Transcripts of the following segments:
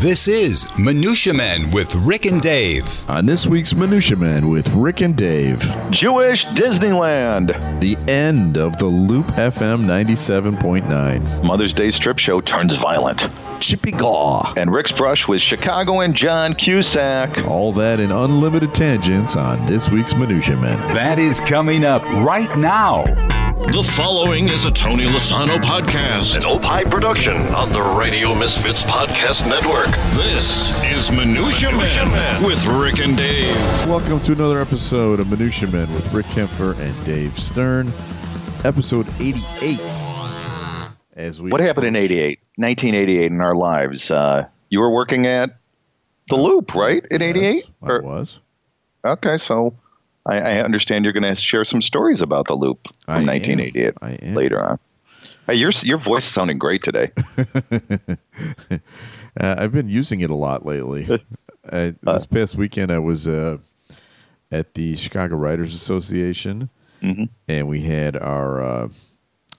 This is Minutia Men with Rick and Dave. On this week's Minutia Men with Rick and Dave, Jewish Disneyland. the end of the Loop FM 97.9. Mother's Day strip show turns violent. Chippy Gaw. And Rick's brush with Chicago and John Cusack. All that in unlimited tangents on this week's Minutia Men. That is coming up right now. The following is a Tony Lasano podcast, an Opie production on the Radio Misfits Podcast Network. This is Minutia, Man, with Rick and Dave. Welcome to another episode of Minutia Men with Rick Kaempfer and Dave Stern. Episode 88. As we What happened in 88, 1988 in our lives? Uh, you were working at The Loop, right? In 88? I Or- was. Okay, so I, I understand you're going to share some stories about The Loop I from am. 1988 I am. later on. Hey, your, your voice is sounding great today. Uh, I've been using it a lot lately. uh, this past weekend, I was uh, at the Chicago Writers Association, and we had our uh,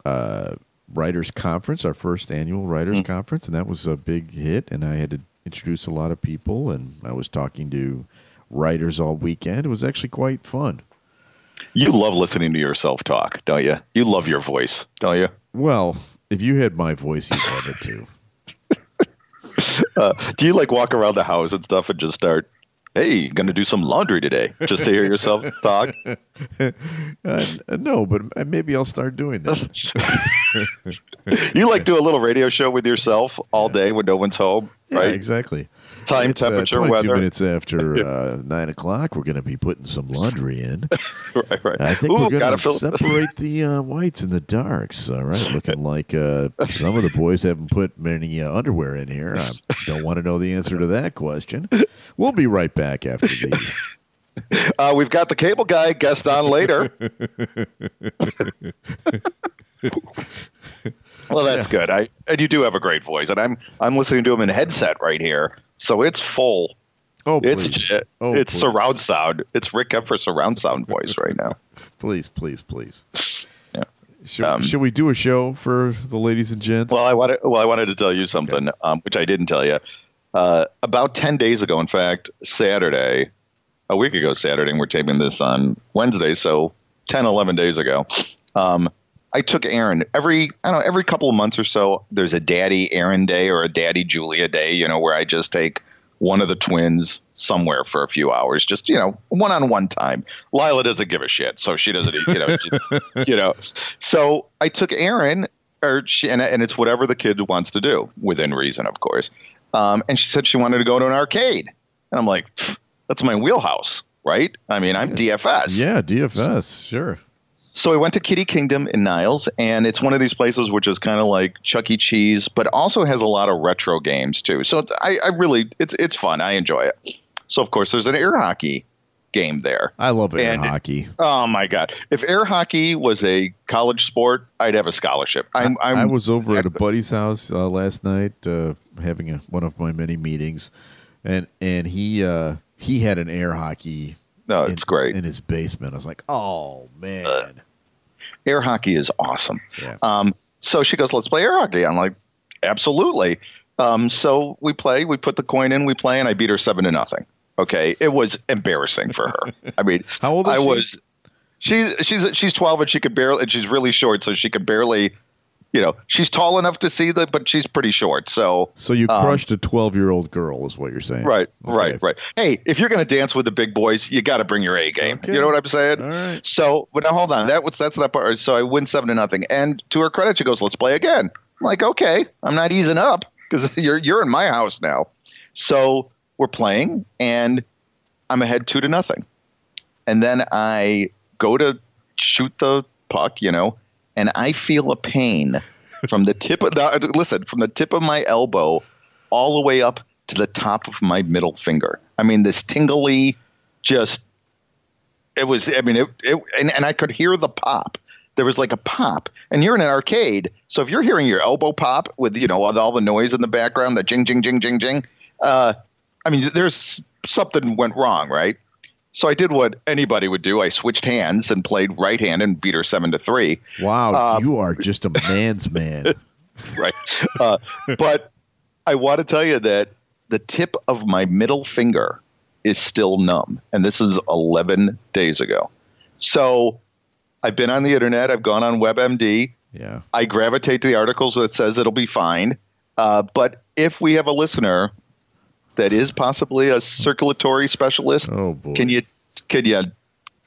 uh, writers conference, our first annual writers conference, and that was a big hit. And I had to introduce a lot of people, and I was talking to writers all weekend. It was actually quite fun. You love listening to yourself talk, don't you? You love your voice, don't you? Well, if you had my voice, you'd love it too. Uh, do you like walk around the house and stuff and just start, hey, gonna do some laundry today, just to hear yourself talk? Uh, no, but maybe I'll start doing that. You like do a little radio show with yourself all day when no one's home, Yeah, right? exactly. Time, It's, uh, temperature, 22 weather. minutes after uh, nine o'clock. We're going to be putting some laundry in. right, right. I think Ooh, we're going to separate the uh, whites and the darks. All right, looking like uh, some of the boys haven't put many uh, underwear in here. I don't want to know the answer to that question. We'll be right back after. Uh, we've got the cable guy guest on later. Well, that's good. I and you do have a great voice, and I'm I'm listening to him in headset right here, so it's full. Oh, It's please. uh, oh, it's please. surround sound. It's Rick Kaempfer surround sound voice right now. Please, please, please. Yeah. Should, Um, should we do a show for the ladies and gents? Well, I wanted well I wanted to tell you something, um, which I didn't tell you. Uh, about ten days ago, in fact, Saturday, a week ago Saturday, and we're taping this on Wednesday, so 10, 11 days ago. Um, I took Aaron every I don't know every couple of months or so. There's a Daddy Aaron Day or a Daddy Julia Day, you know, where I just take one of the twins somewhere for a few hours, just you know, one on one time. Lila doesn't give a shit, so she doesn't, you know, she, you know. So I took Aaron, or she, and, and it's whatever the kid wants to do within reason, of course. Um, and she said she wanted to go to an arcade, and I'm like, that's my wheelhouse, right? I mean, I'm DFS. yeah, DFS, sure. So I went to Kitty Kingdom in Niles, and it's one of these places which is kind of like Chuck E. Cheese, but also has a lot of retro games too. So I, I really, it's it's fun. I enjoy it. So of course, there's an air hockey game there. I love air And- hockey. Oh my god! If air hockey was a college sport, I'd have a scholarship. I'm, I'm I was over at a buddy's house uh, last night, uh, having a, one of my many meetings, and and he uh, he had an air hockey. No, in- it's great. in his basement. I was like, oh man, air hockey is awesome. Yeah. Um, so she goes, let's play air hockey. I'm like, absolutely. Um, so we play, we put the coin in, we play, and I beat her seven to nothing. Okay. It was embarrassing for her. I mean, How old is I she? was, she's, she's, she's 12 and she could barely, and she's really short. So she could barely, you know, she's tall enough to see the, but she's pretty short. So, so you um, crushed a twelve year old girl, is what you're saying? Right, Okay. right, right. Hey, if you're going to dance with the big boys, you got to bring your A game. Okay. You know what I'm saying? Right. So, but now hold on. That was that's that part. So I win seven to nothing. And to her credit, she goes, "Let's play again." I'm like, okay, I'm not easing up because you're you're in my house now. So we're playing, and I'm ahead two to nothing. And then I go to shoot the puck, you know, and I feel a pain from the tip of now, listen from the tip of my elbow all the way up to the top of my middle finger. I mean, this tingly, just it was. I mean, it, it and, and I could hear the pop. There was like a pop, and you're in an arcade, so if you're hearing your elbow pop with you know all the noise in the background, the jing jing jing jing jing, uh, I mean, there's something went wrong, right? So I did what anybody would do. I switched hands and played right hand and beat her seven to three. Wow, Um, you are just a man's man. right? Uh, but I want to tell you that the tip of my middle finger is still numb, and this is 11 days ago. So I've been on the internet. I've gone on WebMD. Yeah. I gravitate to the articles that says it'll be fine. Uh, but if we have a listener that is possibly a circulatory specialist, Oh boy. can you can you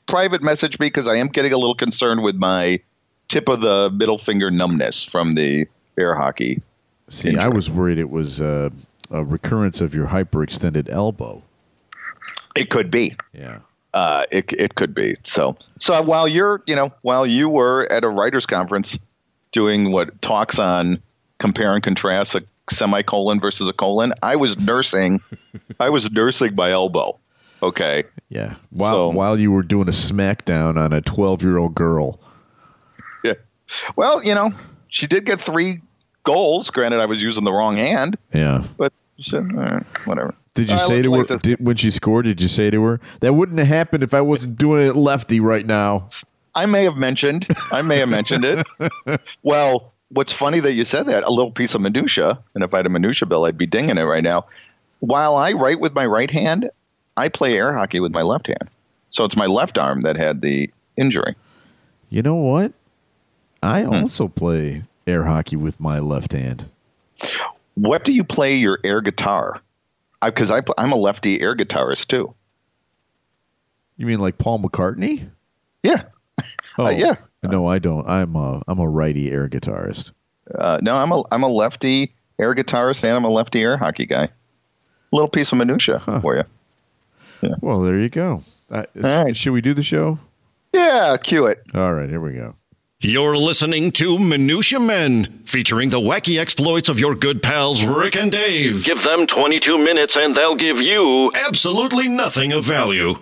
private message me because I am getting a little concerned with my tip of the middle finger numbness from the air hockey. See, I was worried it was uh, a recurrence of your hyperextended elbow. It could be. Yeah. Uh, it it could be. So so while you're you know while you were at a writers conference doing what talks on compare and contrast a semicolon versus a colon, I was nursing. I was nursing my elbow. Okay. Yeah. While So- while you were doing a smackdown on a 12 year old girl. Yeah. Well, you know, she did get three goals. Granted, I was using the wrong hand, Yeah. but she said, whatever. Did you uh, All right, say to her did, when she scored? Did you say to her that wouldn't have happened if I wasn't doing it lefty right now? I may have mentioned. I may have mentioned it. Well, what's funny that you said that. A little piece of minutia, and if I had a minutia bill, I'd be dinging it right now. While I write with my right hand, I play air hockey with my left hand. So it's my left arm that had the injury. You know what? I Hmm. also play air hockey with my left hand. What do you play your air guitar? Because I, pl- I'm a lefty air guitarist too. You mean like Paul McCartney? Yeah. Oh, yeah. No, I don't. I'm a I'm a righty air guitarist. Uh, no, I'm a I'm a lefty air guitarist and I'm a lefty air hockey guy. Little piece of minutia for you. Yeah. Well, there you go. Uh, right. Should we do the show? Yeah, cue it. All right, here we go. You're listening to Minutia Men, featuring the wacky exploits of your good pals Rick and Dave. Give them 22 minutes and they'll give you absolutely nothing of value.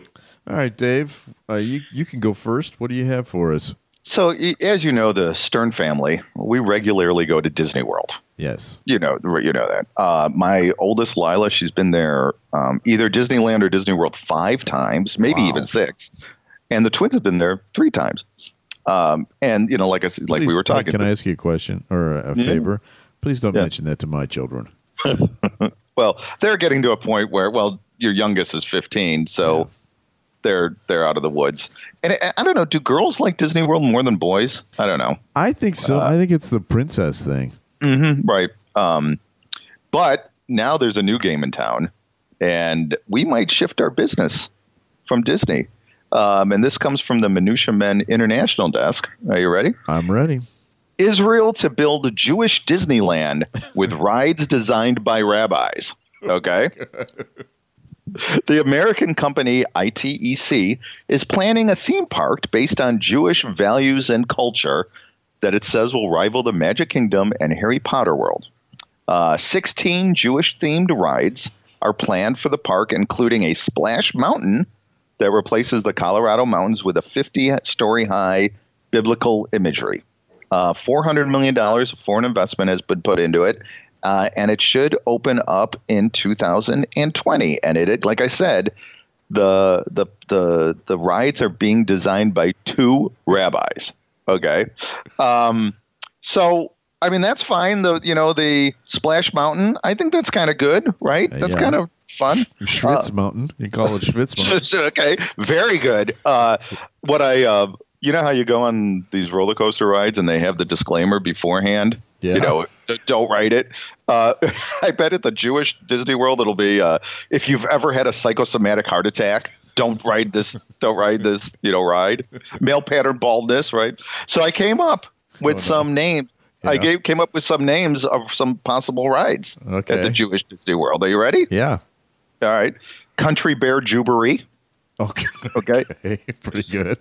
All right, Dave, uh, you you can go first. What do you have for us? So, as you know, the Stern family, we regularly go to Disney World. Yes. You know, you know that. Uh, my oldest Lila, she's been there um, either Disneyland or Disney World five times, maybe Wow. even six, and the twins have been there three times. Um, and you know, like I said, like we were uh, talking. Can I ask you a question or a, Yeah. favor? Please don't Yeah. mention that to my children. Well, they're getting to a point where, well, your youngest is 15, so Yeah. They're they're out of the woods. And I, I don't know, do girls like Disney World more than boys? I don't know. I think so. Uh, I think it's the princess thing. Right. Um, but now there's a new game in town, and we might shift our business from Disney. Um, and this comes from the Minutia Men International Desk. Are you ready? I'm ready. Israel to build a Jewish Disneyland with rides designed by rabbis. Okay. the American company ITEC is planning a theme park based on Jewish values and culture that it says will rival the Magic Kingdom and Harry Potter World. Uh, 16 Jewish themed rides are planned for the park, including a splash mountain that replaces the Colorado mountains with a 50 story high biblical imagery. Uh, $400 million of foreign investment has been put into it, uh, and it should open up in 2020. And it, like I said, the, the, the, the rides are being designed by two rabbis. Okay. Um, so, I mean, that's fine. The, you know, the Splash Mountain, I think that's kind of good, right? That's yeah. kind of fun. Schwitz Mountain. You call it Schwitz Mountain. okay, very good. Uh, what I, uh, you know how you go on these roller coaster rides and they have the disclaimer beforehand. Yeah. You know, don't write it. Uh, I bet at the Jewish Disney World it'll be uh, if you've ever had a psychosomatic heart attack. Don't ride this. Don't ride this. You know, ride male pattern baldness. Right. So I came up with Oh, no. some names. I gave, came up with some names of some possible rides at Okay. the Jewish Disney World. Are you ready? Yeah. All right. Country Bear Jubilee. Okay. Okay. Pretty good.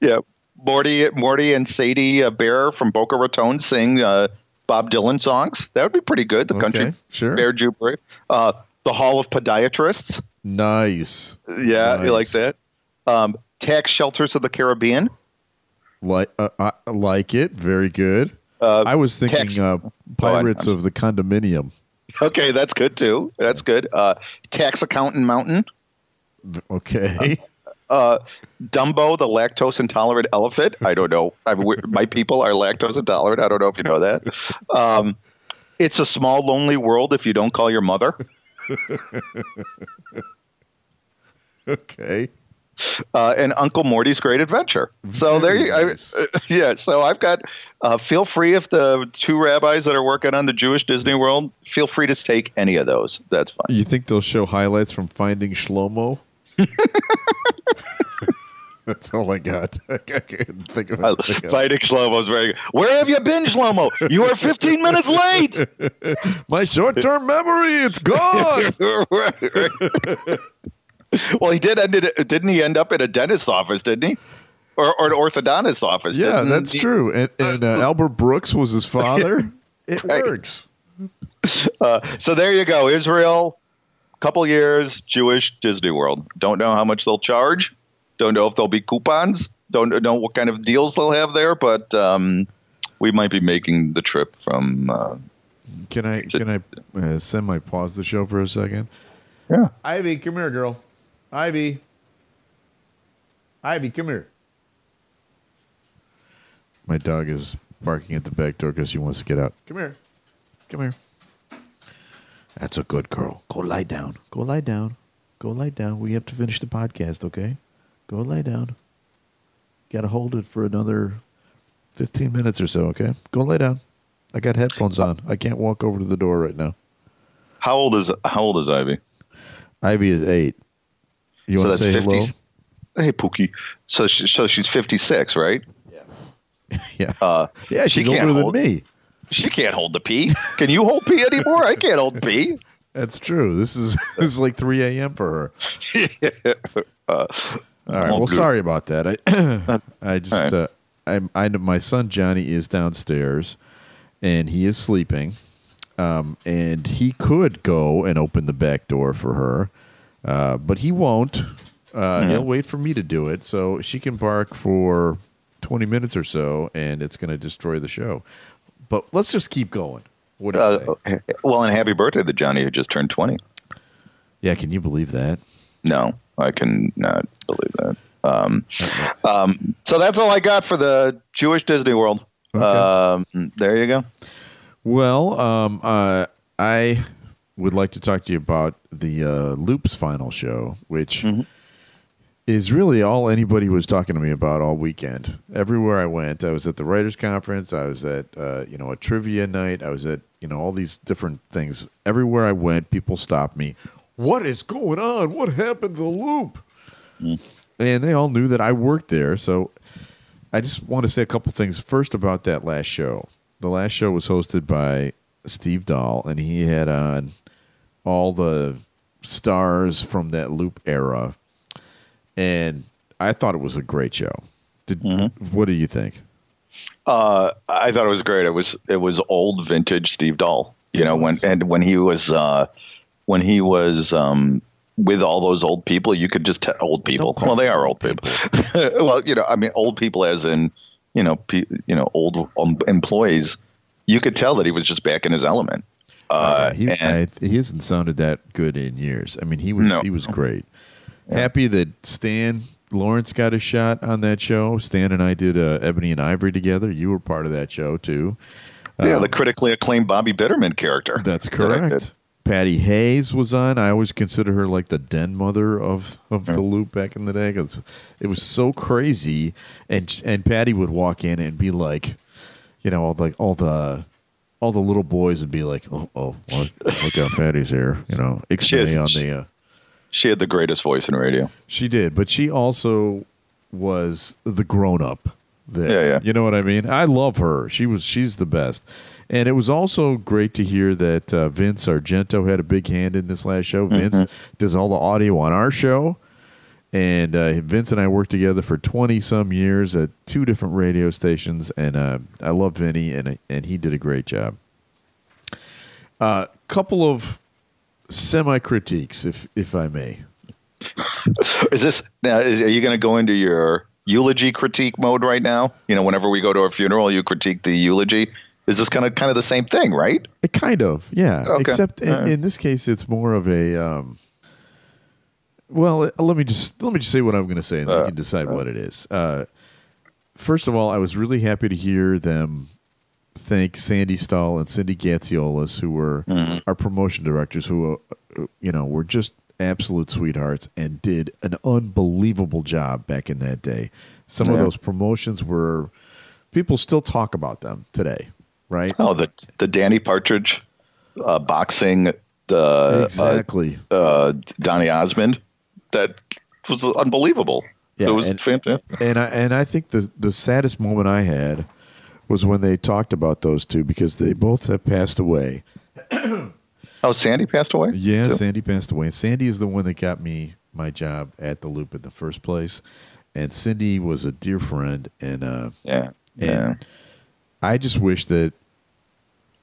Yeah, Morty, Morty, and Sadie uh, Bear from Boca Raton sing uh, Bob Dylan songs. That would be pretty good. The Okay, country sure. Bear Jubilee. Uh, the Hall of Podiatrists. Nice. Yeah, you like that. Um, tax shelters of the Caribbean. Like uh, I like it. Very good. Uh, I was thinking tax- uh, Pirates I'm- of the Condominium. Okay, that's good too. That's good. Uh, tax accountant mountain. Okay. Uh, Dumbo, the lactose intolerant elephant. I don't know. I mean, my people are lactose intolerant. I don't know if you know that. Um, it's a small, lonely world if you don't call your mother. okay. Uh, and Uncle Morty's Great Adventure. So there you, I, yeah. So I've got. Uh, feel free if the two rabbis that are working on the Jewish Disney World, feel free to take any of those. That's fine. You think they'll show highlights from Finding Shlomo? That's all I got. I couldn't think of Uh, anything else. Fighting Shlomo's very good. Where have you been, Shlomo? You are 15 minutes late. My short-term memory, it's gone. well, he did end it. Didn't he end up in a dentist's office? Didn't he? Or, or an orthodontist office? yeah, that's he? true. And, and uh, Albert Brooks was his father. It Right. works. Uh, so there you go. Israel, couple years, Jewish Disney World. Don't know how much they'll charge. Don't know if there'll be coupons. Don't know what kind of deals they'll have there. But um, we might be making the trip from. Uh, Can I can I uh, send my pause the show for a second? yeah. Ivy, come here, girl. Ivy. Ivy, come here. My dog is barking at the back door because she wants to get out. Come here. Come here. That's a good girl. Go lie down. Go lie down. Go lie down. We have to finish the podcast, okay? Go lie down. Got to hold it for another 15 minutes or so, okay? Go lie down. I got headphones on. I can't walk over to the door right now. How old is How old is Ivy? Ivy is eight. You so want to say hello? 50. Hey, Pookie. So she, so she's 56, right? Yeah. Uh, yeah, she's can't older than hold- me. She can't hold the pee. Can you hold pee anymore? I can't hold pee. That's true. This is this is like 3 a.m. for her. Uh, All right. Well, sorry about that. I I just right. uh, I I my son Johnny is downstairs, and he is sleeping, um, and he could go and open the back door for her, uh, but he won't. Uh, Mm-hmm. He'll wait for me to do it, so she can bark for 20 minutes or so, and it's going to destroy the show. But let's just keep going. What do you say? uh, well, and happy birthday to Johnny who just turned 20. Yeah, can you believe that? No, I can not believe that. Um, um, so that's all I got for the Jewish Disney World. Okay. Um, there you go. Well, um, uh, I would like to talk to you about the uh, Loops final show, which is really all anybody was talking to me about all weekend. Everywhere I went, I was at the writers' conference, I was at uh, you know a trivia night, I was at you know all these different things. Everywhere I went, people stopped me. What is going on? What happened to the Loop? And they all knew that I worked there, so I just want to say a couple things first about that last show. The last show was hosted by Steve Dahl, and he had on all the stars from that loop era, and I thought it was a great show. Did what do you think? Uh, I thought it was great. It was it was old vintage Steve Dahl. You know when and when he was uh, when he was um, with all those old people, you could just tell old people. Well, they are old people. well, you know, I mean, old people as in you know, pe- you know, old um, employees. You could tell that he was just back in his element. Uh, he and- I, he hasn't sounded that good in years. I mean, he was No. he was great. Happy that Stan Lawrence got a shot on that show. Stan and I did uh, Ebony and Ivory together. You were part of that show too. yeah, the critically acclaimed Bobby Bitterman character. That's that correct. Patty Hayes was on. I always consider her like the den mother of, of the loop back in the day because it was so crazy. And and Patty would walk in and be like, you know, all like all the all the little boys would be like, oh oh, well, look out, Patty's here. You know, Ixnay on the. Uh, She had the greatest voice in radio. she did, but she also was the grown up there. Yeah, yeah. You know what I mean? I love her. She was she's the best. And it was also great to hear that uh, Vince Argento had a big hand in this last show. Vince does all the audio on our show. And uh, Vince and I worked together for 20 some years at two different radio stations. And uh, I love Vinny, and, and he did a great job. A uh, couple of semi critiques, if, if I may. Is this now? Is, are you going to go into your eulogy critique mode right now? You know, whenever we go to a funeral, you critique the eulogy. Is this kind of kind of the same thing, right? It kind of, yeah. Okay. Except in, right. in this case, it's more of a. Um, well, uh, let me just let me just say what I'm going to say, and then you can decide what it is. Uh, first of all, I was really happy to hear them thank Sandy Stahl and Cindy Gatziolis, who were mm-hmm. our promotion directors, who, uh, you know, were just absolute sweethearts and did an unbelievable job back in that day. Some yeah. of those promotions were people still talk about them today, right? Oh, the the Danny Partridge uh, boxing, the exactly uh, uh, Donny Osmond, that was unbelievable. Yeah, it was and, fantastic. And I and I think the the saddest moment I had was when they talked about those two because they both have passed away. oh, Sandy passed away. Yeah, too? Sandy passed away. And Sandy is the one that got me my job at the Loop in the first place. And Cindy was a dear friend, and uh, yeah, and yeah. I just wish that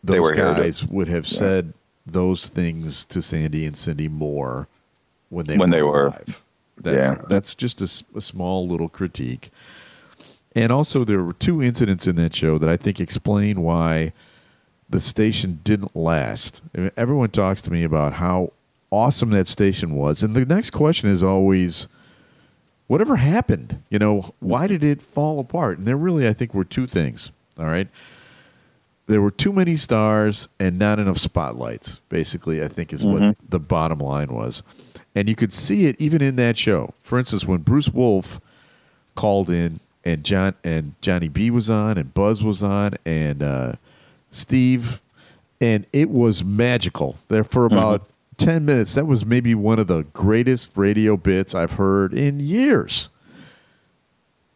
those guys would have yeah. said those things to Sandy and Cindy more when they when were they were alive. That's, yeah. that's just a, a small little critique. And also, there were two incidents in that show that I think explain why the station didn't last. Everyone talks to me about how awesome that station was. And the next question is always, whatever happened? You know, why did it fall apart? And there really, I think, were two things. All right. There were too many stars and not enough spotlights, basically, I think is mm-hmm. what the bottom line was. And you could see it even in that show. For instance, when Bruce Wolf called in and John and Johnny B was on and Buzz was on and uh, Steve and it was magical there for mm-hmm. about mm-hmm. 10 minutes that was maybe one of the greatest radio bits I've heard in years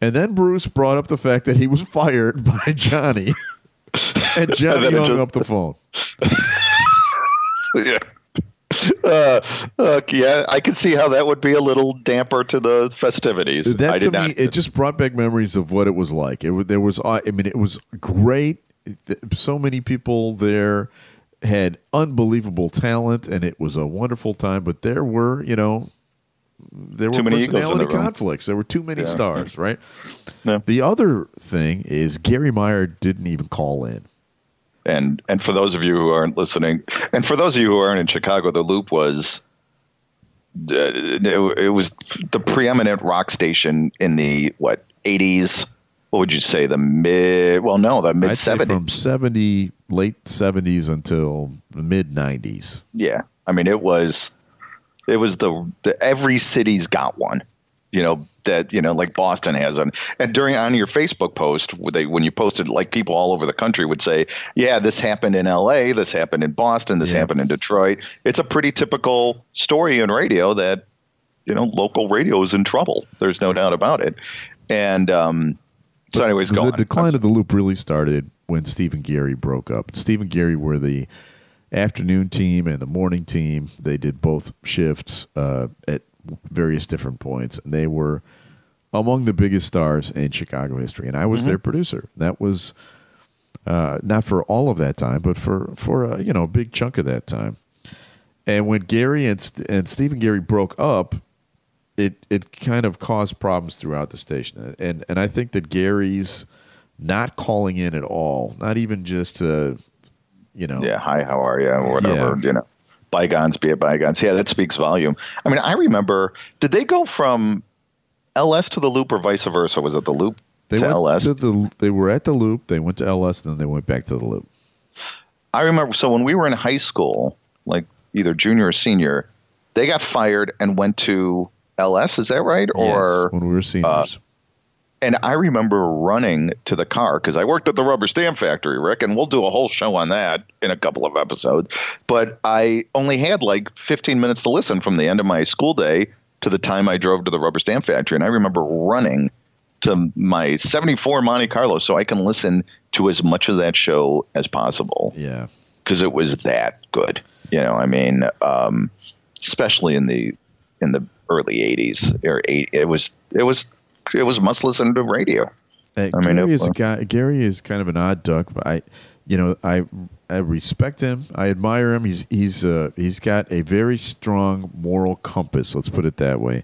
and then Bruce brought up the fact that he was fired by Johnny and Johnny hung up the phone yeah uh, okay, I, I can see how that would be a little damper to the festivities. That to me, it just brought back memories of what it was like. It there was, I mean, it was great. So many people there had unbelievable talent, and it was a wonderful time. But there were, you know, there were too were personality the conflicts. There were too many yeah. stars, right? Yeah. The other thing is Garry Meier didn't even call in. And and for those of you who aren't listening, and for those of you who aren't in Chicago, the Loop was uh, it, was the preeminent rock station in the what 80s what would you say the mid well no the mid 70s from 70 late 70s until the mid 90s yeah. I mean it was it was the, the every city's got one you know that you know like Boston has. And and during on your Facebook post they when you posted like people all over the country would say yeah this happened in L.A. this happened in Boston this yeah. happened in Detroit. It's a pretty typical story in radio that you know local radio is in trouble. There's no doubt about it. And um, so anyways the, decline of the loop really started when Steve and Garry broke up. Steve and Garry were the afternoon team and the morning team. They did both shifts uh, at various different points. And they were among the biggest stars in Chicago history, and I was mm-hmm. their producer. That was uh, not for all of that time, but for for a, you know a big chunk of that time. And when Garry and and Stephen Garry broke up, it it kind of caused problems throughout the station. And and I think that Garry's not calling in at all, not even just to, you know, yeah, hi, how are you, or whatever, yeah. you know bygones be it bygones. Yeah, that speaks volume. I mean, I remember. Did they go from LS to the Loop or vice versa? Was it the Loop they to went LS? To the, they were at the Loop. They went to LS, then they went back to the Loop. I remember. So when we were in high school, like either junior or senior, they got fired and went to LS. Is that right? Yes, or when we were seniors. Uh, and I remember running to the car because I worked at the rubber stamp factory, Rick, and we'll do a whole show on that in a couple of episodes. But I only had like 15 minutes to listen from the end of my school day to the time I drove to the rubber stamp factory. And I remember running to my 74 Monte Carlo so I can listen to as much of that show as possible. Yeah. Because it was that good. You know, I mean, um, especially in the in the early 80s or eight, it was it was it was must listen to radio. Uh, I mean, Garry is a guy. Garry is kind of an odd duck, but I, you know, I I respect him. I admire him. He's he's uh, he's got a very strong moral compass. Let's put it that way.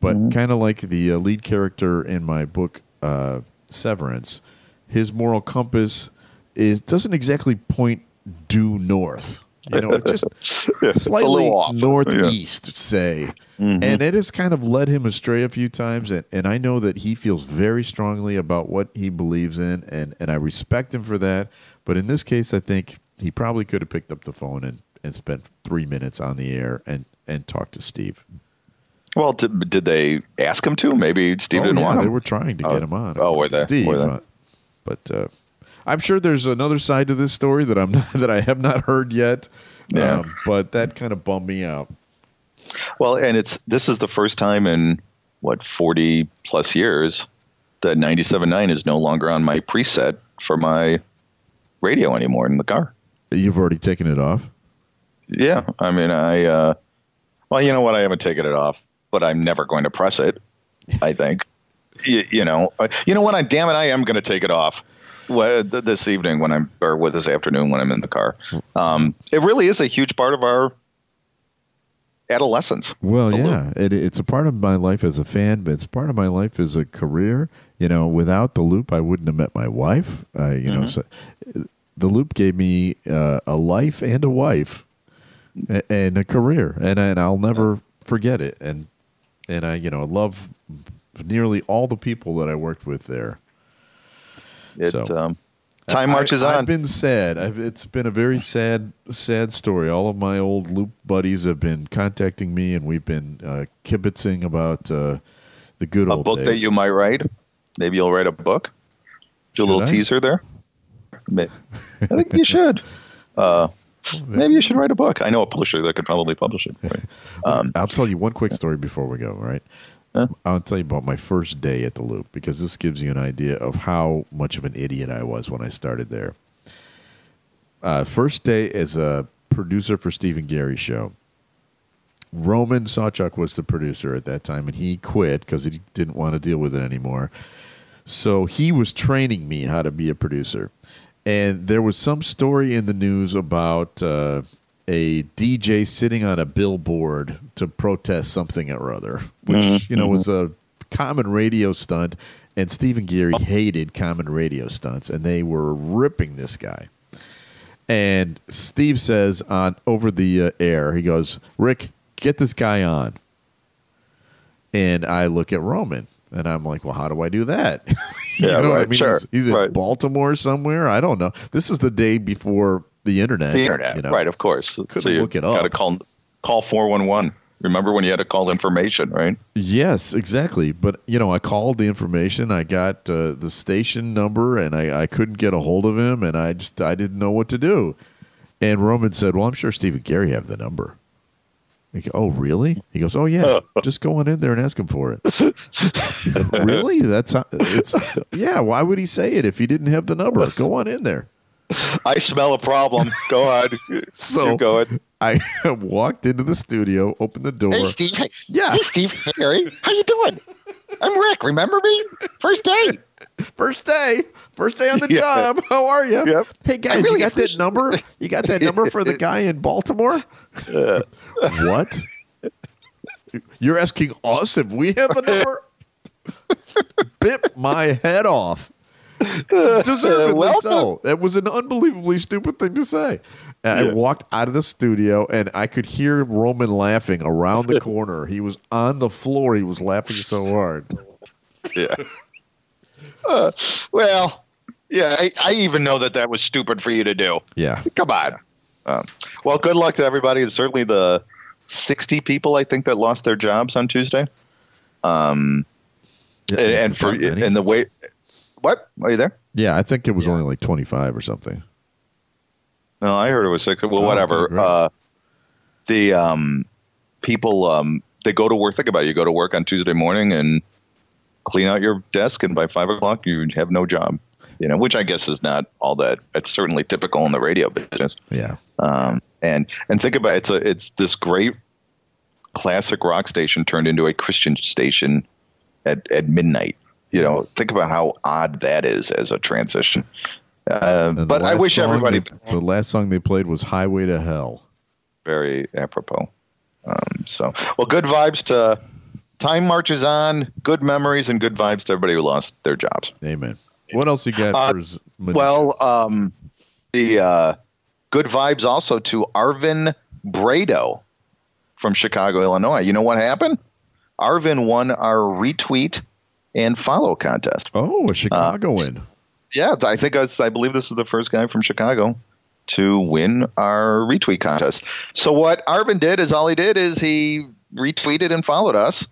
But mm-hmm. kind of like the uh, lead character in my book uh, Severance, his moral compass is doesn't exactly point due north. You know, just slightly northeast, yeah. say. Mm-hmm. And it has kind of led him astray a few times. And, and I know that he feels very strongly about what he believes in, and, and I respect him for that. But in this case, I think he probably could have picked up the phone and, and spent three minutes on the air and, and talked to Steve. Well, did, did they ask him to? Maybe Steve oh, didn't yeah, want him. They were trying to oh, get him on. Oh, were they? Steve, were they? Uh, but uh, I'm sure there's another side to this story that I'm not, that I have not heard yet. Yeah. Um, but that kind of bummed me out. Well, and it's this is the first time in what 40 plus years that 97.9 is no longer on my preset for my radio anymore in the car. You've already taken it off. Yeah, I mean, I uh, well, you know what? I haven't taken it off, but I'm never going to press it. I think. you, you know, uh, you know what? I damn it, I am going to take it off this evening when I'm or with this afternoon when I'm in the car. Um, it really is a huge part of our adolescence. Well, yeah, it, it's a part of my life as a fan, but it's part of my life as a career. You know, without the loop, I wouldn't have met my wife. I, you mm-hmm. know, so the loop gave me uh, a life and a wife and a career, and and I'll never forget it. And and I, you know, love nearly all the people that I worked with there. It so, um, time marches I, on. I've been sad. I've, it's been a very sad, sad story. All of my old loop buddies have been contacting me, and we've been uh, kibitzing about uh, the good a old book days. that you might write. Maybe you'll write a book. Do a little I? teaser there. Maybe. I think you should. Uh, maybe you should write a book. I know a publisher that could probably publish it. Right? Um, I'll tell you one quick story before we go. Right. Huh? I'll tell you about my first day at the Loop because this gives you an idea of how much of an idiot I was when I started there. Uh, first day as a producer for Stephen Garry's show. Roman Sawchuk was the producer at that time, and he quit because he didn't want to deal with it anymore. So he was training me how to be a producer. And there was some story in the news about uh, a DJ sitting on a billboard to protest something or other, which mm-hmm. you know was a common radio stunt. And Stephen Garry hated common radio stunts, and they were ripping this guy. And Steve says on over the uh, air, he goes, "Rick, get this guy on." And I look at Roman, and I'm like, "Well, how do I do that?" you yeah, know right, what I mean? Sure. He's, he's right. in Baltimore somewhere. I don't know. This is the day before the internet. The internet, you know? right? Of course. Couldn't so you look it up. Got to call call four one one. Remember when you had to call information, right? Yes, exactly. But you know, I called the information. I got uh, the station number, and I, I couldn't get a hold of him, and I just I didn't know what to do. And Roman said, "Well, I'm sure Steve and Garry have the number." Go, oh, really? He goes, "Oh yeah, just go on in there and ask him for it." really? That's how, it's yeah. Why would he say it if he didn't have the number? Go on in there. I smell a problem. Go on. so go ahead. I walked into the studio, opened the door. Hey, Steve. Hey, yeah. Hey, Steve. Hey, Harry. How you doing? I'm Rick. Remember me? First day. First day. First day on the yeah. job. How are you? Yep. Hey, guys, really you got that number? You got that number for the guy in Baltimore? Uh. What? You're asking us if we have the number? Bit my head off. Deservedly so. That was an unbelievably stupid thing to say. Yeah. I walked out of the studio and I could hear Roman laughing around the corner. he was on the floor. He was laughing so hard. Yeah. Uh, well, yeah, I, I, even know that that was stupid for you to do. Yeah. Come on. Um, well, good luck to everybody. It's certainly the 60 people, I think, that lost their jobs on Tuesday. Um, yeah, and, and for in the way what? Are you there? Yeah, I think it was yeah. only like 25 or something. No, I heard it was six. Well, oh, whatever. Okay, uh, the um, people um, they go to work. Think about it. You go to work on Tuesday morning and clean out your desk, and by five o'clock you have no job. You know, which I guess is not all that. It's certainly typical in the radio business. Yeah. Um, and and think about it, it's a it's this great classic rock station turned into a Christian station at at midnight you know, think about how odd that is as a transition. Uh, but I wish everybody. They, the last song they played was "Highway to Hell." Very apropos. Um, so, well, good vibes to time marches on. Good memories and good vibes to everybody who lost their jobs. Amen. What else you got? Uh, well, um, the uh, good vibes also to Arvin Brado from Chicago, Illinois. You know what happened? Arvin won our retweet and follow contest. Oh, a Chicagoan. Uh, yeah, I think I, was, I believe this is the first guy from Chicago to win our retweet contest. So what Arvin did is all he did is he retweeted and followed us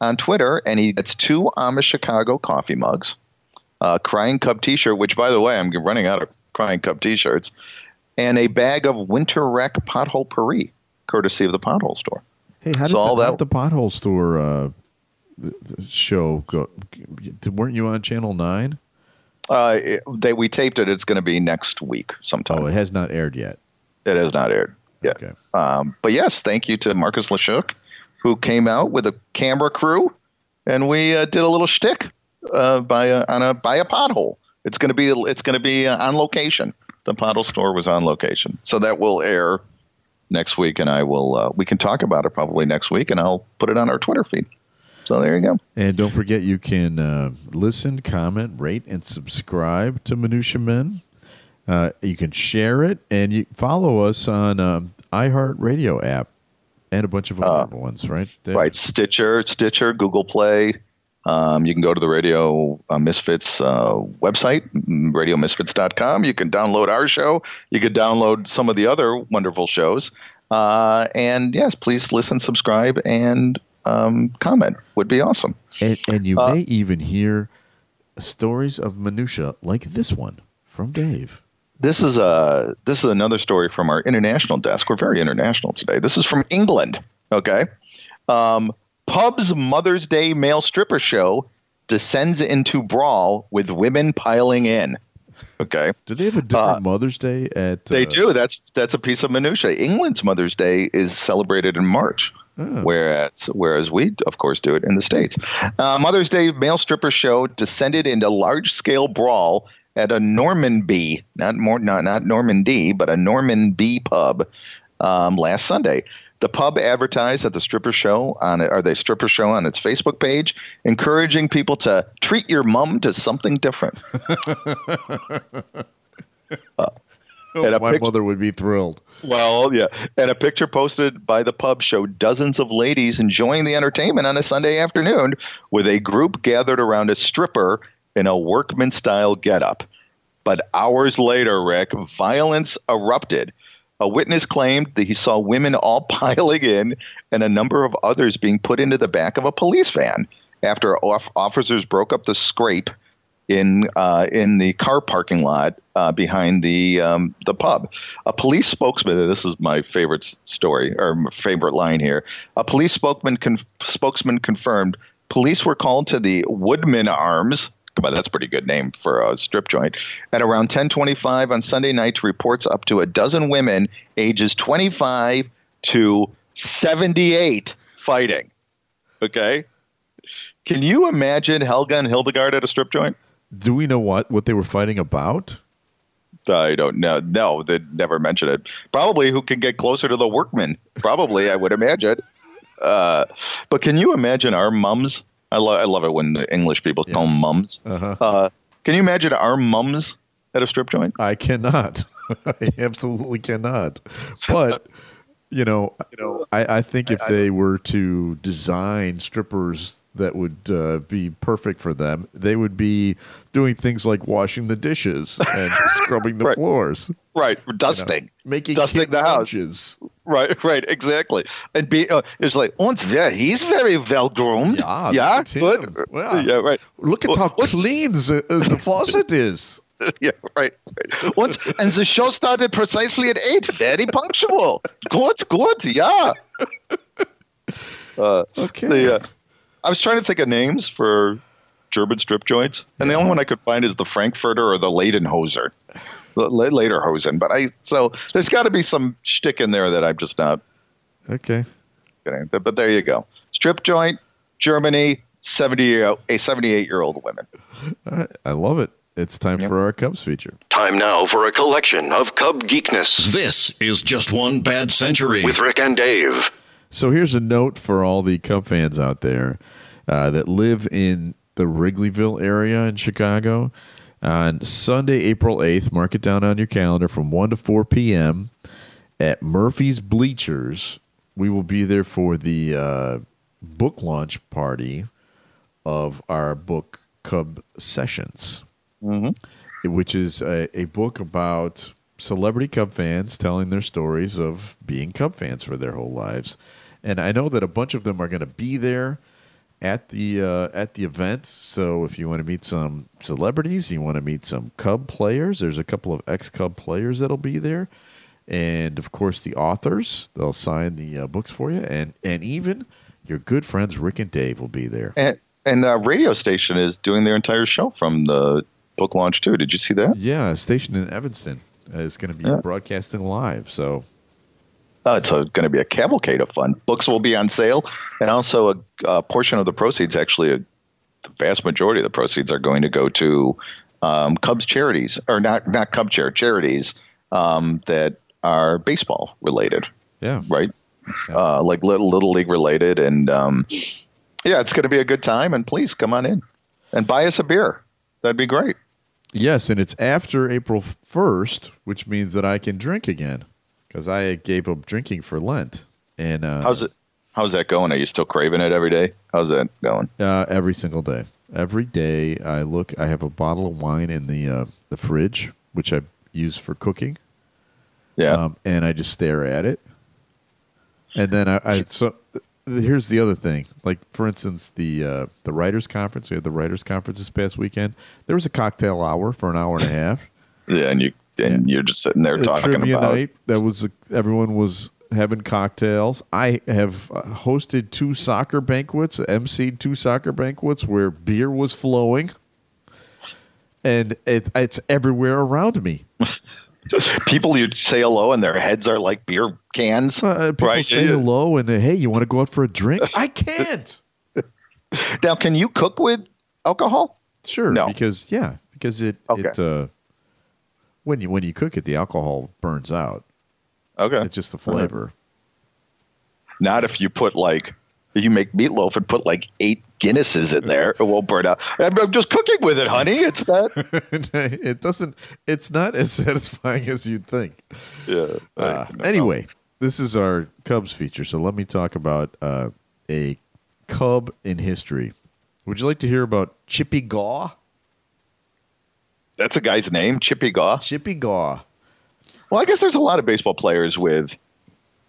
on Twitter, and he gets two Amish Chicago coffee mugs, a Crying Cub T-shirt, which by the way I'm running out of Crying Cub T-shirts, and a bag of Winter Wreck Pothole Paris, courtesy of the Pothole Store. Hey, how did, so all the, that, the Pothole Store uh, show go? Weren't you on Channel Nine? Uh, it, they, we taped it. It's going to be next week sometime. Oh, it has not aired yet. It has not aired yet. Okay. Um, but yes, thank you to Marcus Lashuk, who came out with a camera crew, and we uh, did a little shtick uh, by a, on a by a pothole. It's going to be it's going to be uh, on location. The pothole store was on location, so that will air next week, and I will uh, we can talk about it probably next week, and I'll put it on our Twitter feed. So there you go. And don't forget, you can uh, listen, comment, rate, and subscribe to Minutia Men. Uh, you can share it, and you follow us on um, iHeartRadio app and a bunch of other uh, ones, right? Dave? Right, Stitcher, Stitcher, Google Play. Um, you can go to the Radio uh, Misfits uh, website, radiomisfits.com. You can download our show. You can download some of the other wonderful shows. Uh, and yes, please listen, subscribe, and um, comment would be awesome. And, and you uh, may even hear stories of minutia like this one from Dave. This is a this is another story from our international desk. We're very international today. This is from England. Okay, um, pub's Mother's Day male stripper show descends into brawl with women piling in. Okay. Do they have a different uh, Mother's Day at? Uh, they do. That's that's a piece of minutia. England's Mother's Day is celebrated in March. Oh. Whereas, whereas we, of course, do it in the states. Uh, Mother's Day male stripper show descended into large scale brawl at a Normanby, not more, not not Normandy, but a Normanby pub um, last Sunday. The pub advertised at the stripper show on it, or the stripper show on its Facebook page, encouraging people to treat your mum to something different. and my picture, mother would be thrilled. Well, yeah. And a picture posted by the pub showed dozens of ladies enjoying the entertainment on a Sunday afternoon with a group gathered around a stripper in a workman style getup. But hours later, Rick, violence erupted. A witness claimed that he saw women all piling in and a number of others being put into the back of a police van after officers broke up the scrape in uh, in the car parking lot uh, behind the um, the pub. A police spokesman. This is my favorite story or favorite line here. A police spokesman con- spokesman confirmed police were called to the Woodman Arms. Come on, that's a pretty good name for a strip joint. At around 10:25 on Sunday night, reports up to a dozen women ages 25 to 78 fighting. Okay. Can you imagine Helga and Hildegard at a strip joint? Do we know what what they were fighting about? I don't know. No, they never mentioned it. Probably who can get closer to the workman. Probably, I would imagine. Uh, but can you imagine our mums? I, lo- I love it when English people yeah. call them mums. Uh-huh. Uh, can you imagine our mums at a strip joint? I cannot. I absolutely cannot. But you know, you know, I, I think if I, they were to design strippers that would uh, be perfect for them. They would be doing things like washing the dishes and scrubbing the right. floors. Right, dusting, you know, making dusting the lunches. house. Right, right, exactly. And be uh, it's like, und yeah, he's very well groomed. Yeah, yeah, good. Well, yeah, right. Look at well, how clean the, the faucet is. yeah, right. right. And, and the show started precisely at eight. Very punctual. Good, good. Yeah. Uh, okay. The, uh, I was trying to think of names for German strip joints, and the only one I could find is the Frankfurter or the Leidenhoser, Lederhosen. Lederhosen, but I so there's got to be some shtick in there that I'm just not. Okay. Getting, but there you go. Strip joint, Germany, seventy a seventy eight year old women. I love it. It's time yep. for our Cubs feature. Time now for a collection of Cub geekness. This is just one bad century with Rick and Dave. So here's a note for all the Cub fans out there uh, that live in the Wrigleyville area in Chicago. on Sunday, April 8th. Mark it down on your calendar from 1 to 4 p.m. at Murphy's Bleachers. We will be there for the uh, book launch party of our book Cub Sessions, which is a, a book about celebrity Cub fans telling their stories of being Cub fans for their whole lives. And I know that a bunch of them are going to be there at the uh, at the event. So if you want to meet some celebrities, you want to meet some Cub players. There's a couple of ex Cub players that'll be there, and of course the authors. They'll sign the uh, books for you, and and even your good friends Rick and Dave will be there. And and the radio station is doing their entire show from the book launch too. Did you see that? Yeah, a station in Evanston is going to be Yeah. broadcasting live. So Oh, it's going to be a cavalcade of fun. Books will be on sale, and also a, a portion of the proceeds, actually, a, the vast majority of the proceeds are going to go to um, Cubs charities, or not not Cub chair charities um, that are baseball related, yeah, right? Uh, like little little league related, and um, yeah, it's going to be a good time. And please come on in and buy us a beer. That'd be great. Yes, and it's after April 1st, which means that I can drink again because I gave up drinking for Lent. And uh, How's it? How's that going? Are you still craving it every day? How's that going? uh, every single day. Every day I look, I have a bottle of wine in the uh, the fridge, which I use for cooking, Yeah. um, and I just stare at it. And then I, I so here's the other thing. Like for instance, the uh, the writers conference. We had the writers conference this past weekend. There was a cocktail hour for an hour and a half. yeah, and you and you're just sitting there a talking trivia about. night. That was everyone was having cocktails. I have uh, hosted two soccer banquets, emceed two soccer banquets where beer was flowing, and it, it's everywhere around me. people you say hello and their heads are like beer cans. Uh, people right. say hello and they, hey, you want to go out for a drink? I can't. Now, can you cook with alcohol? Sure, No. because yeah, because it Okay. it uh, when you when you cook it, the alcohol burns out. Okay. It's just the flavor. Not if you put like you make meatloaf and put like eight Guinnesses in there, it won't burn out. I'm, I'm just cooking with it, honey. It's not. it doesn't. It's not as satisfying as you'd think. yeah. Uh, anyway, this is our Cubs feature, so let me talk about uh, a Cub in history. Would you like to hear about Chippy Gaw? that's a guy's name, Chippy Gaw. Chippy Gaw. Well, I guess there's a lot of baseball players with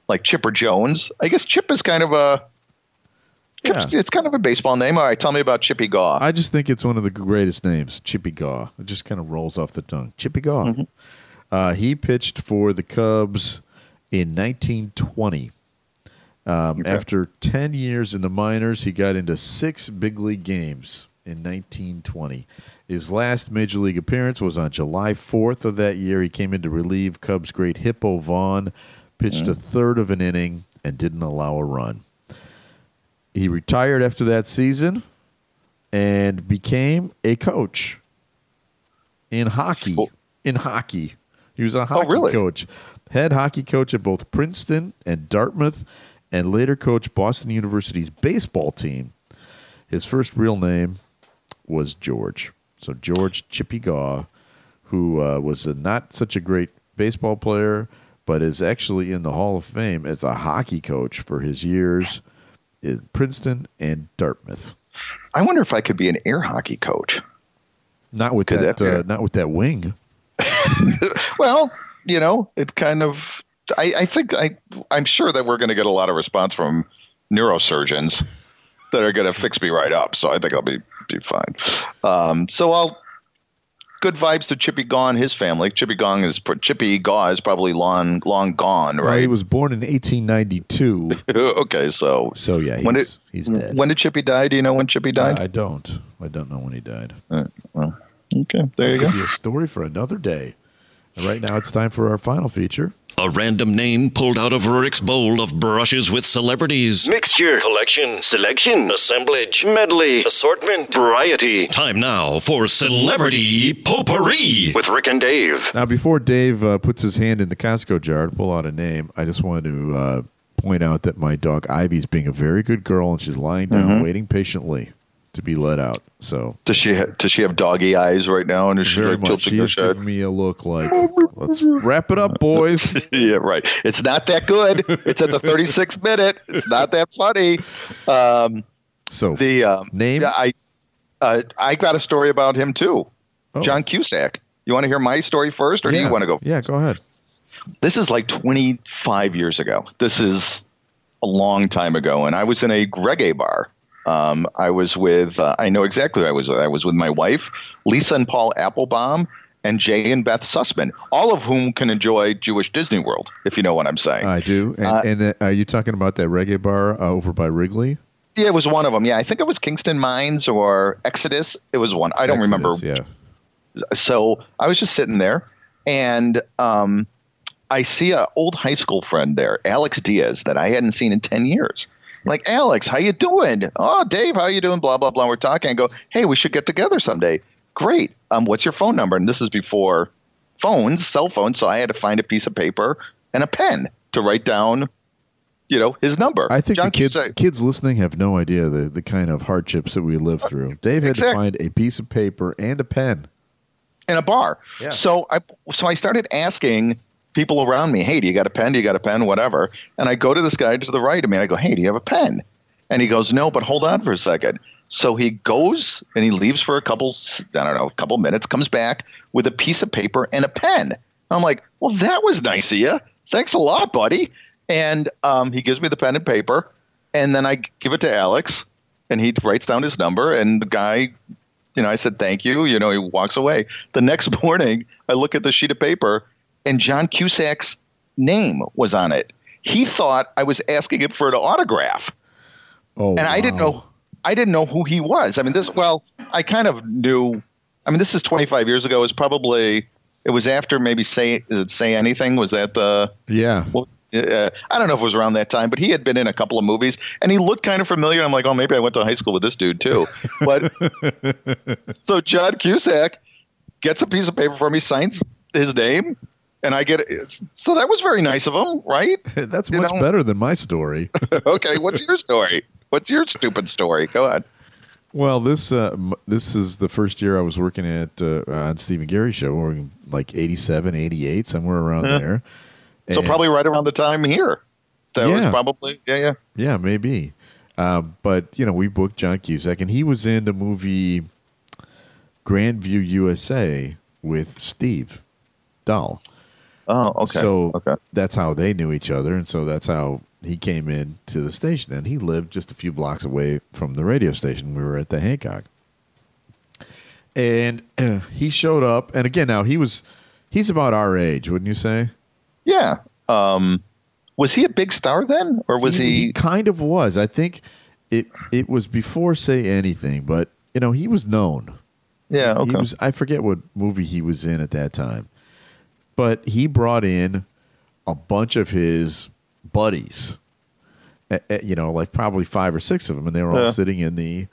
like Chipper Jones. I guess Chip is kind of a. Chip's- Yeah. It's kind of a baseball name. All right, tell me about Chippy Gaw. I just think it's one of the greatest names, Chippy Gaw. It just kind of rolls off the tongue. Chippy Gaw. Uh, he pitched for the Cubs in 1920. Um, Okay. After 10 years in the minors, he got into six big league games in 1920. His last major league appearance was on July 4th of that year. He came in to relieve Cubs great Hippo Vaughn, pitched a third of an inning, and didn't allow a run. He retired after that season and became a coach in hockey. Oh. In hockey, he was a hockey really? coach, head hockey coach at both Princeton and Dartmouth, and later coached Boston University's baseball team. His first real name was George. So George Chippy Gaw, who uh, was a, not such a great baseball player, but is actually in the Hall of Fame as a hockey coach for his years in Princeton and Dartmouth. I wonder if I could be an air hockey coach. Not with Could that, that uh, not with that wing. Well, you know, it kind of. I, I think I. I'm sure that we're going to get a lot of response from neurosurgeons that are going to fix me right up. So I think I'll be be fine. Um, so I'll. Good vibes to Chippy Gaw and his family. Chippy Gong is Chippy Gaw is probably long long gone, Well, he was born in 1892. okay, so So yeah, he's, When did- he's dead. when did Chippy die? Do you know when Chippy died? I don't. I don't know when he died. Uh, well, okay, there you Could go. be a story for another day. And right now, it's time for our final feature. A random name pulled out of Rick's bowl of brushes with celebrities. Mixture, collection, selection, assemblage, medley, assortment, variety. Time now for Celebrity Potpourri with Rick and Dave. Now, before Dave uh, puts his hand in the Costco jar to pull out a name, I just wanted to uh, point out that my dog Ivy's being a very good girl, and she's lying down, Mm-hmm. waiting patiently to be let out. So does she ha- does she have doggy eyes right now? And is she very like much. tilting her She's head? giving me a look like, let's wrap it up, boys. yeah, right. It's not that good. It's at the 36th minute. It's not that funny. Um, So the um, Name? I uh, I got a story about him too. Oh. John Cusack. You want to hear my story first, or do you want to go? Yeah, go ahead. This is like 25 years ago. This is a long time ago, and I was in a reggae bar. Um, I was with. Uh, I know exactly I was. with. I was with my wife, Lisa and Paul Applebaum, and Jay and Beth Sussman, all of whom can enjoy Jewish Disney World, if you know what I'm saying. I do. And, Uh, and uh, are you talking about that reggae bar uh, over by Wrigley? Yeah, it was one of them. Yeah, I think it was Kingston Mines or Exodus. It was one. I don't remember. Yeah. So I was just sitting there, and um, I see an old high school friend there, Alex Diaz, that I hadn't seen in ten years. I'm like Alex, how you doing? Oh, Dave, how you doing? Blah blah blah. We're talking. I go, hey, we should get together someday. Great. Um, what's your phone number? And this is before phones, cell phones. So I had to find a piece of paper and a pen to write down, you know, his number. I think John the kids Cusack- kids listening have no idea the, the kind of hardships that we live through. Dave had Exactly. to find a piece of paper and a pen. in a bar. Yeah. So I so I started asking people around me, "Hey, do you got a pen? Do you got a pen? Whatever." And I go to this guy to the right of me. And I go, "Hey, do you have a pen?" And he goes, "No, but hold on for a second. So he goes and he leaves for a couple, I don't know, a couple minutes. Comes back with a piece of paper and a pen. I'm like, "Well, that was nice of you. Thanks a lot, buddy." And um, he gives me the pen and paper, and then I give it to Alex, and he writes down his number. And the guy you know, I said thank you. You know, he walks away. The next morning, I look at the sheet of paper, and John Cusack's name was on it. He thought I was asking him for an autograph, Oh, and I didn't know. I didn't know who he was. I mean, this. Well, I kind of knew. I mean, this is 25 years ago. It was probably. It was after maybe say is it say anything. Was that the? Yeah. Well, uh, I don't know if it was around that time, but he had been in a couple of movies, and he looked kind of familiar. I'm like, oh, maybe I went to high school with this dude too. But so John Cusack gets a piece of paper for me, signs his name, and I get it. So that was very nice of him, right? That's You much know- better than my story. okay, what's your story? What's your stupid story? Go ahead. Well, this uh, this is the first year I was working at uh, on Steve and Garry show, or like 87, 88, somewhere around Yeah. there. So And- probably right around the time here. That was probably yeah, yeah. Yeah, maybe. Um, but you know, we booked John Cusack, and he was in the movie Grandview USA with Steve Dahl. Oh, okay. So okay. that's how they knew each other, and so that's how he came in to the station. And he lived just a few blocks away from the radio station. We were at the Hancock, and uh, he showed up. And again, now he was he's about our age, wouldn't you say? Yeah. Um, was he a big star then, or was he? kind of was. I think it it was before Say Anything, but you know he was known. yeah. Okay. He was. I forget what movie he was in at that time, but he brought in a bunch of his buddies. You know, like probably five or six of them, and they were all Yeah. sitting in the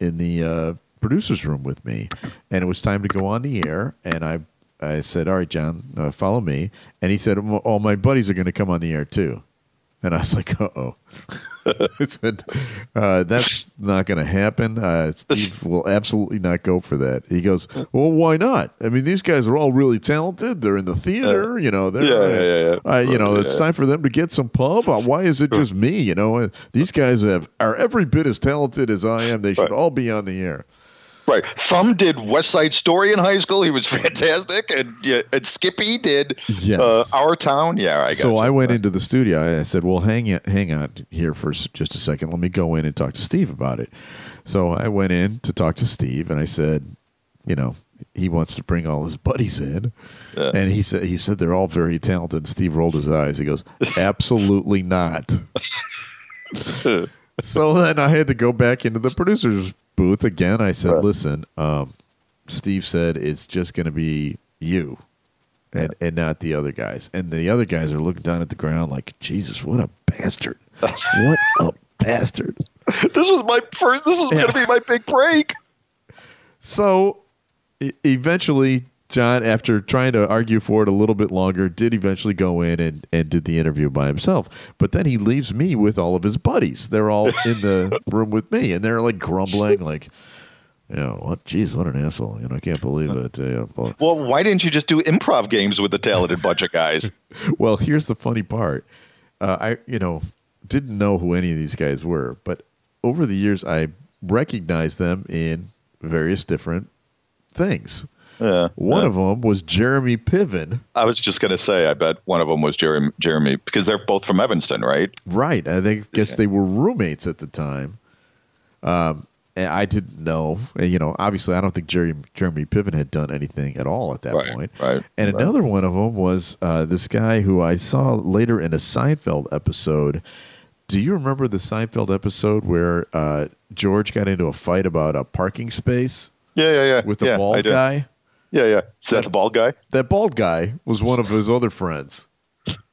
in the uh, producers' room with me, and it was time to go on the air, and I. I said, "All right, John, uh, follow me." And he said, "All my buddies are going to come on the air too." And I was like, "Uh oh." I said, uh, "That's not going to happen. Uh, Steve will absolutely not go for that." He goes, "Well, why not? I mean, these guys are all really talented. They're in the theater. You know, they're, Yeah, yeah, yeah. Uh, you know, it's time for them to get some pub. Uh, why is it just me? You know, Uh, these guys have are every bit as talented as I am. They should Right. all be on the air." Right. Thumb did West Side Story in high school. He was fantastic, and yeah, and Skippy did Yes. uh, Our Town. Yeah, I got so you. I went into the studio. I said, "Well, hang it, hang on here for just a second. Let me go in and talk to Steve about it." So I went in to talk to Steve, and I said, "You know, he wants to bring all his buddies in," Yeah. and he said, "He said they're all very talented." Steve rolled his eyes. He goes, "Absolutely not." so then I had to go back into the producer's booth again. I said, Right. "Listen, um, Steve said it's just going to be you." and and not the other guys. And the other guys are looking down at the ground like, Jesus, what a bastard! what a bastard! This was my first. This was Yeah. going to be my big break. So e- eventually, John, after trying to argue for it a little bit longer, did eventually go in and, and did the interview by himself. But then he leaves me with all of his buddies. They're all in the room with me, and they're like grumbling, like, you know, what? Jeez, what an asshole! You know, I can't believe it. Uh, well, well, why didn't you just do improv games with the talented bunch of guys? well, here's the funny part. Uh, I, you know, didn't know who any of these guys were, but over the years, I recognized them in various different things. Yeah, one yeah. of them was Jeremy Piven. I was just going to say, I bet one of them was Jeremy, Jeremy, because they're both from Evanston, right? Right. I think, guess yeah. they were roommates at the time. Um, and I didn't know. And, you know, obviously, I don't think Jerry, Jeremy Piven had done anything at all at that right, point. Right. And right. another one of them was uh, this guy who I saw later in a Seinfeld episode. Do you remember the Seinfeld episode where uh, George got into a fight about a parking space? Yeah, yeah, yeah. With the yeah, bald guy? Yeah, yeah. Is that, that the bald guy? That bald guy was one of his other friends.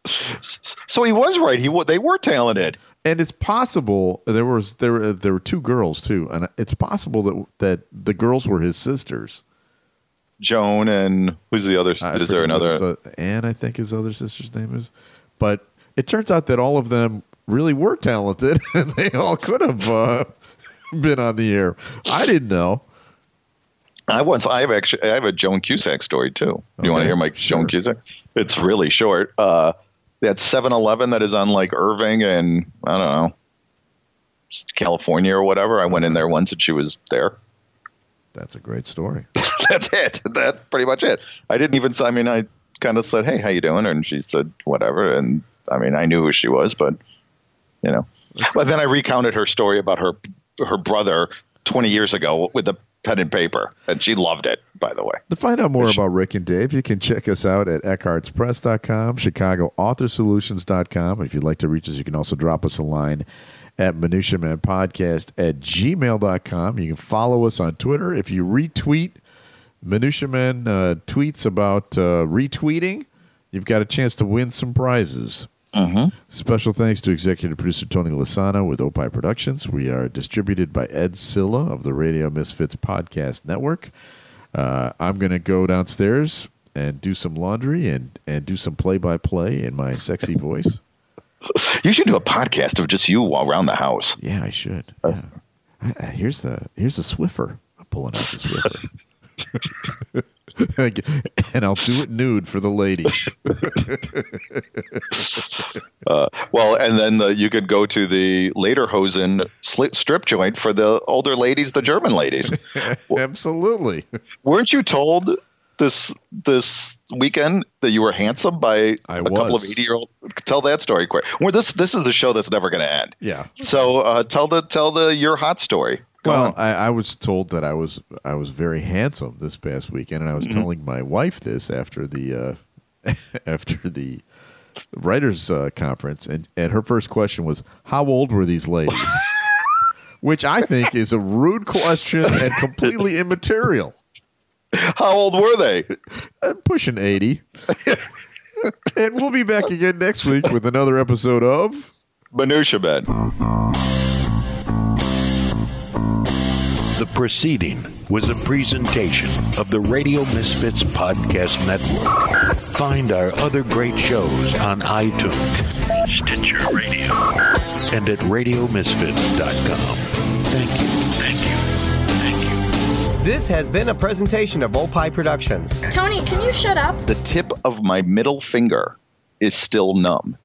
So he was right. He they were talented. And it's possible there was there were there were two girls too, and it's possible that that the girls were his sisters. Joan and who's the other? I is there another? Uh, Anne, I think his other sister's name is. But it turns out that all of them really were talented, and they all could have uh, been on the air. I didn't know. I once I have actually I have a Joan Cusack story too. Okay, you want to hear my sure. Joan Cusack? It's really short. Uh, that 7-Eleven that is on like Irving and I don't know California or whatever. I went in there once and she was there. That's a great story. That's it. That's pretty much it. I didn't even. I mean, I kind of said, "Hey, how you doing?" And she said, "Whatever." And I mean, I knew who she was, but you know. But then I recounted her story about her her brother 20 years ago with the pen and paper, and she loved it. By the way, to find out more about Rick and Dave, you can check us out at eckhartzpress.com, chicagoauthorsolutions.com. If you'd like to reach us, you can also drop us a line at minutiamanpodcast at gmail.com. You can follow us on Twitter. If you retweet Minutia Man uh, tweets about uh, retweeting, you've got a chance to win some prizes. Uh-huh. Special thanks to executive producer Tony Lasano with Opie Productions. We are distributed by Ed Silla of the Radio Misfits Podcast Network. Uh, I'm going to go downstairs and do some laundry and, and do some play by play in my sexy voice. You should do a podcast of just you around the house. Yeah, I should. Yeah. Uh, here's the here's the Swiffer. I'm pulling out the Swiffer. and I'll do it nude for the ladies. uh, well, and then the, you could go to the Lederhosen strip joint for the older ladies, the German ladies. Absolutely. Weren't you told this this weekend that you were handsome by I a was. couple of eighty year old? Tell that story quick. Well, this this is the show that's never going to end. Yeah. So uh, tell the tell the your hot story. Go well, I, I, was told that I was I was very handsome this past weekend, and I was mm-hmm. telling my wife this after the uh, after the writers uh, conference, and and her first question was, "How old were these ladies?" Which I think is a rude question and completely immaterial. How old were they? I'm pushing eighty. and we'll be back again next week with another episode of Minutia Man. The proceeding was a presentation of the Radio Misfits Podcast Network. Find our other great shows on iTunes, Stitcher Radio, and at RadioMisfits.com. Thank you. Thank you. Thank you. This has been a presentation of Opie Productions. Tony, can you shut up? The tip of my middle finger is still numb.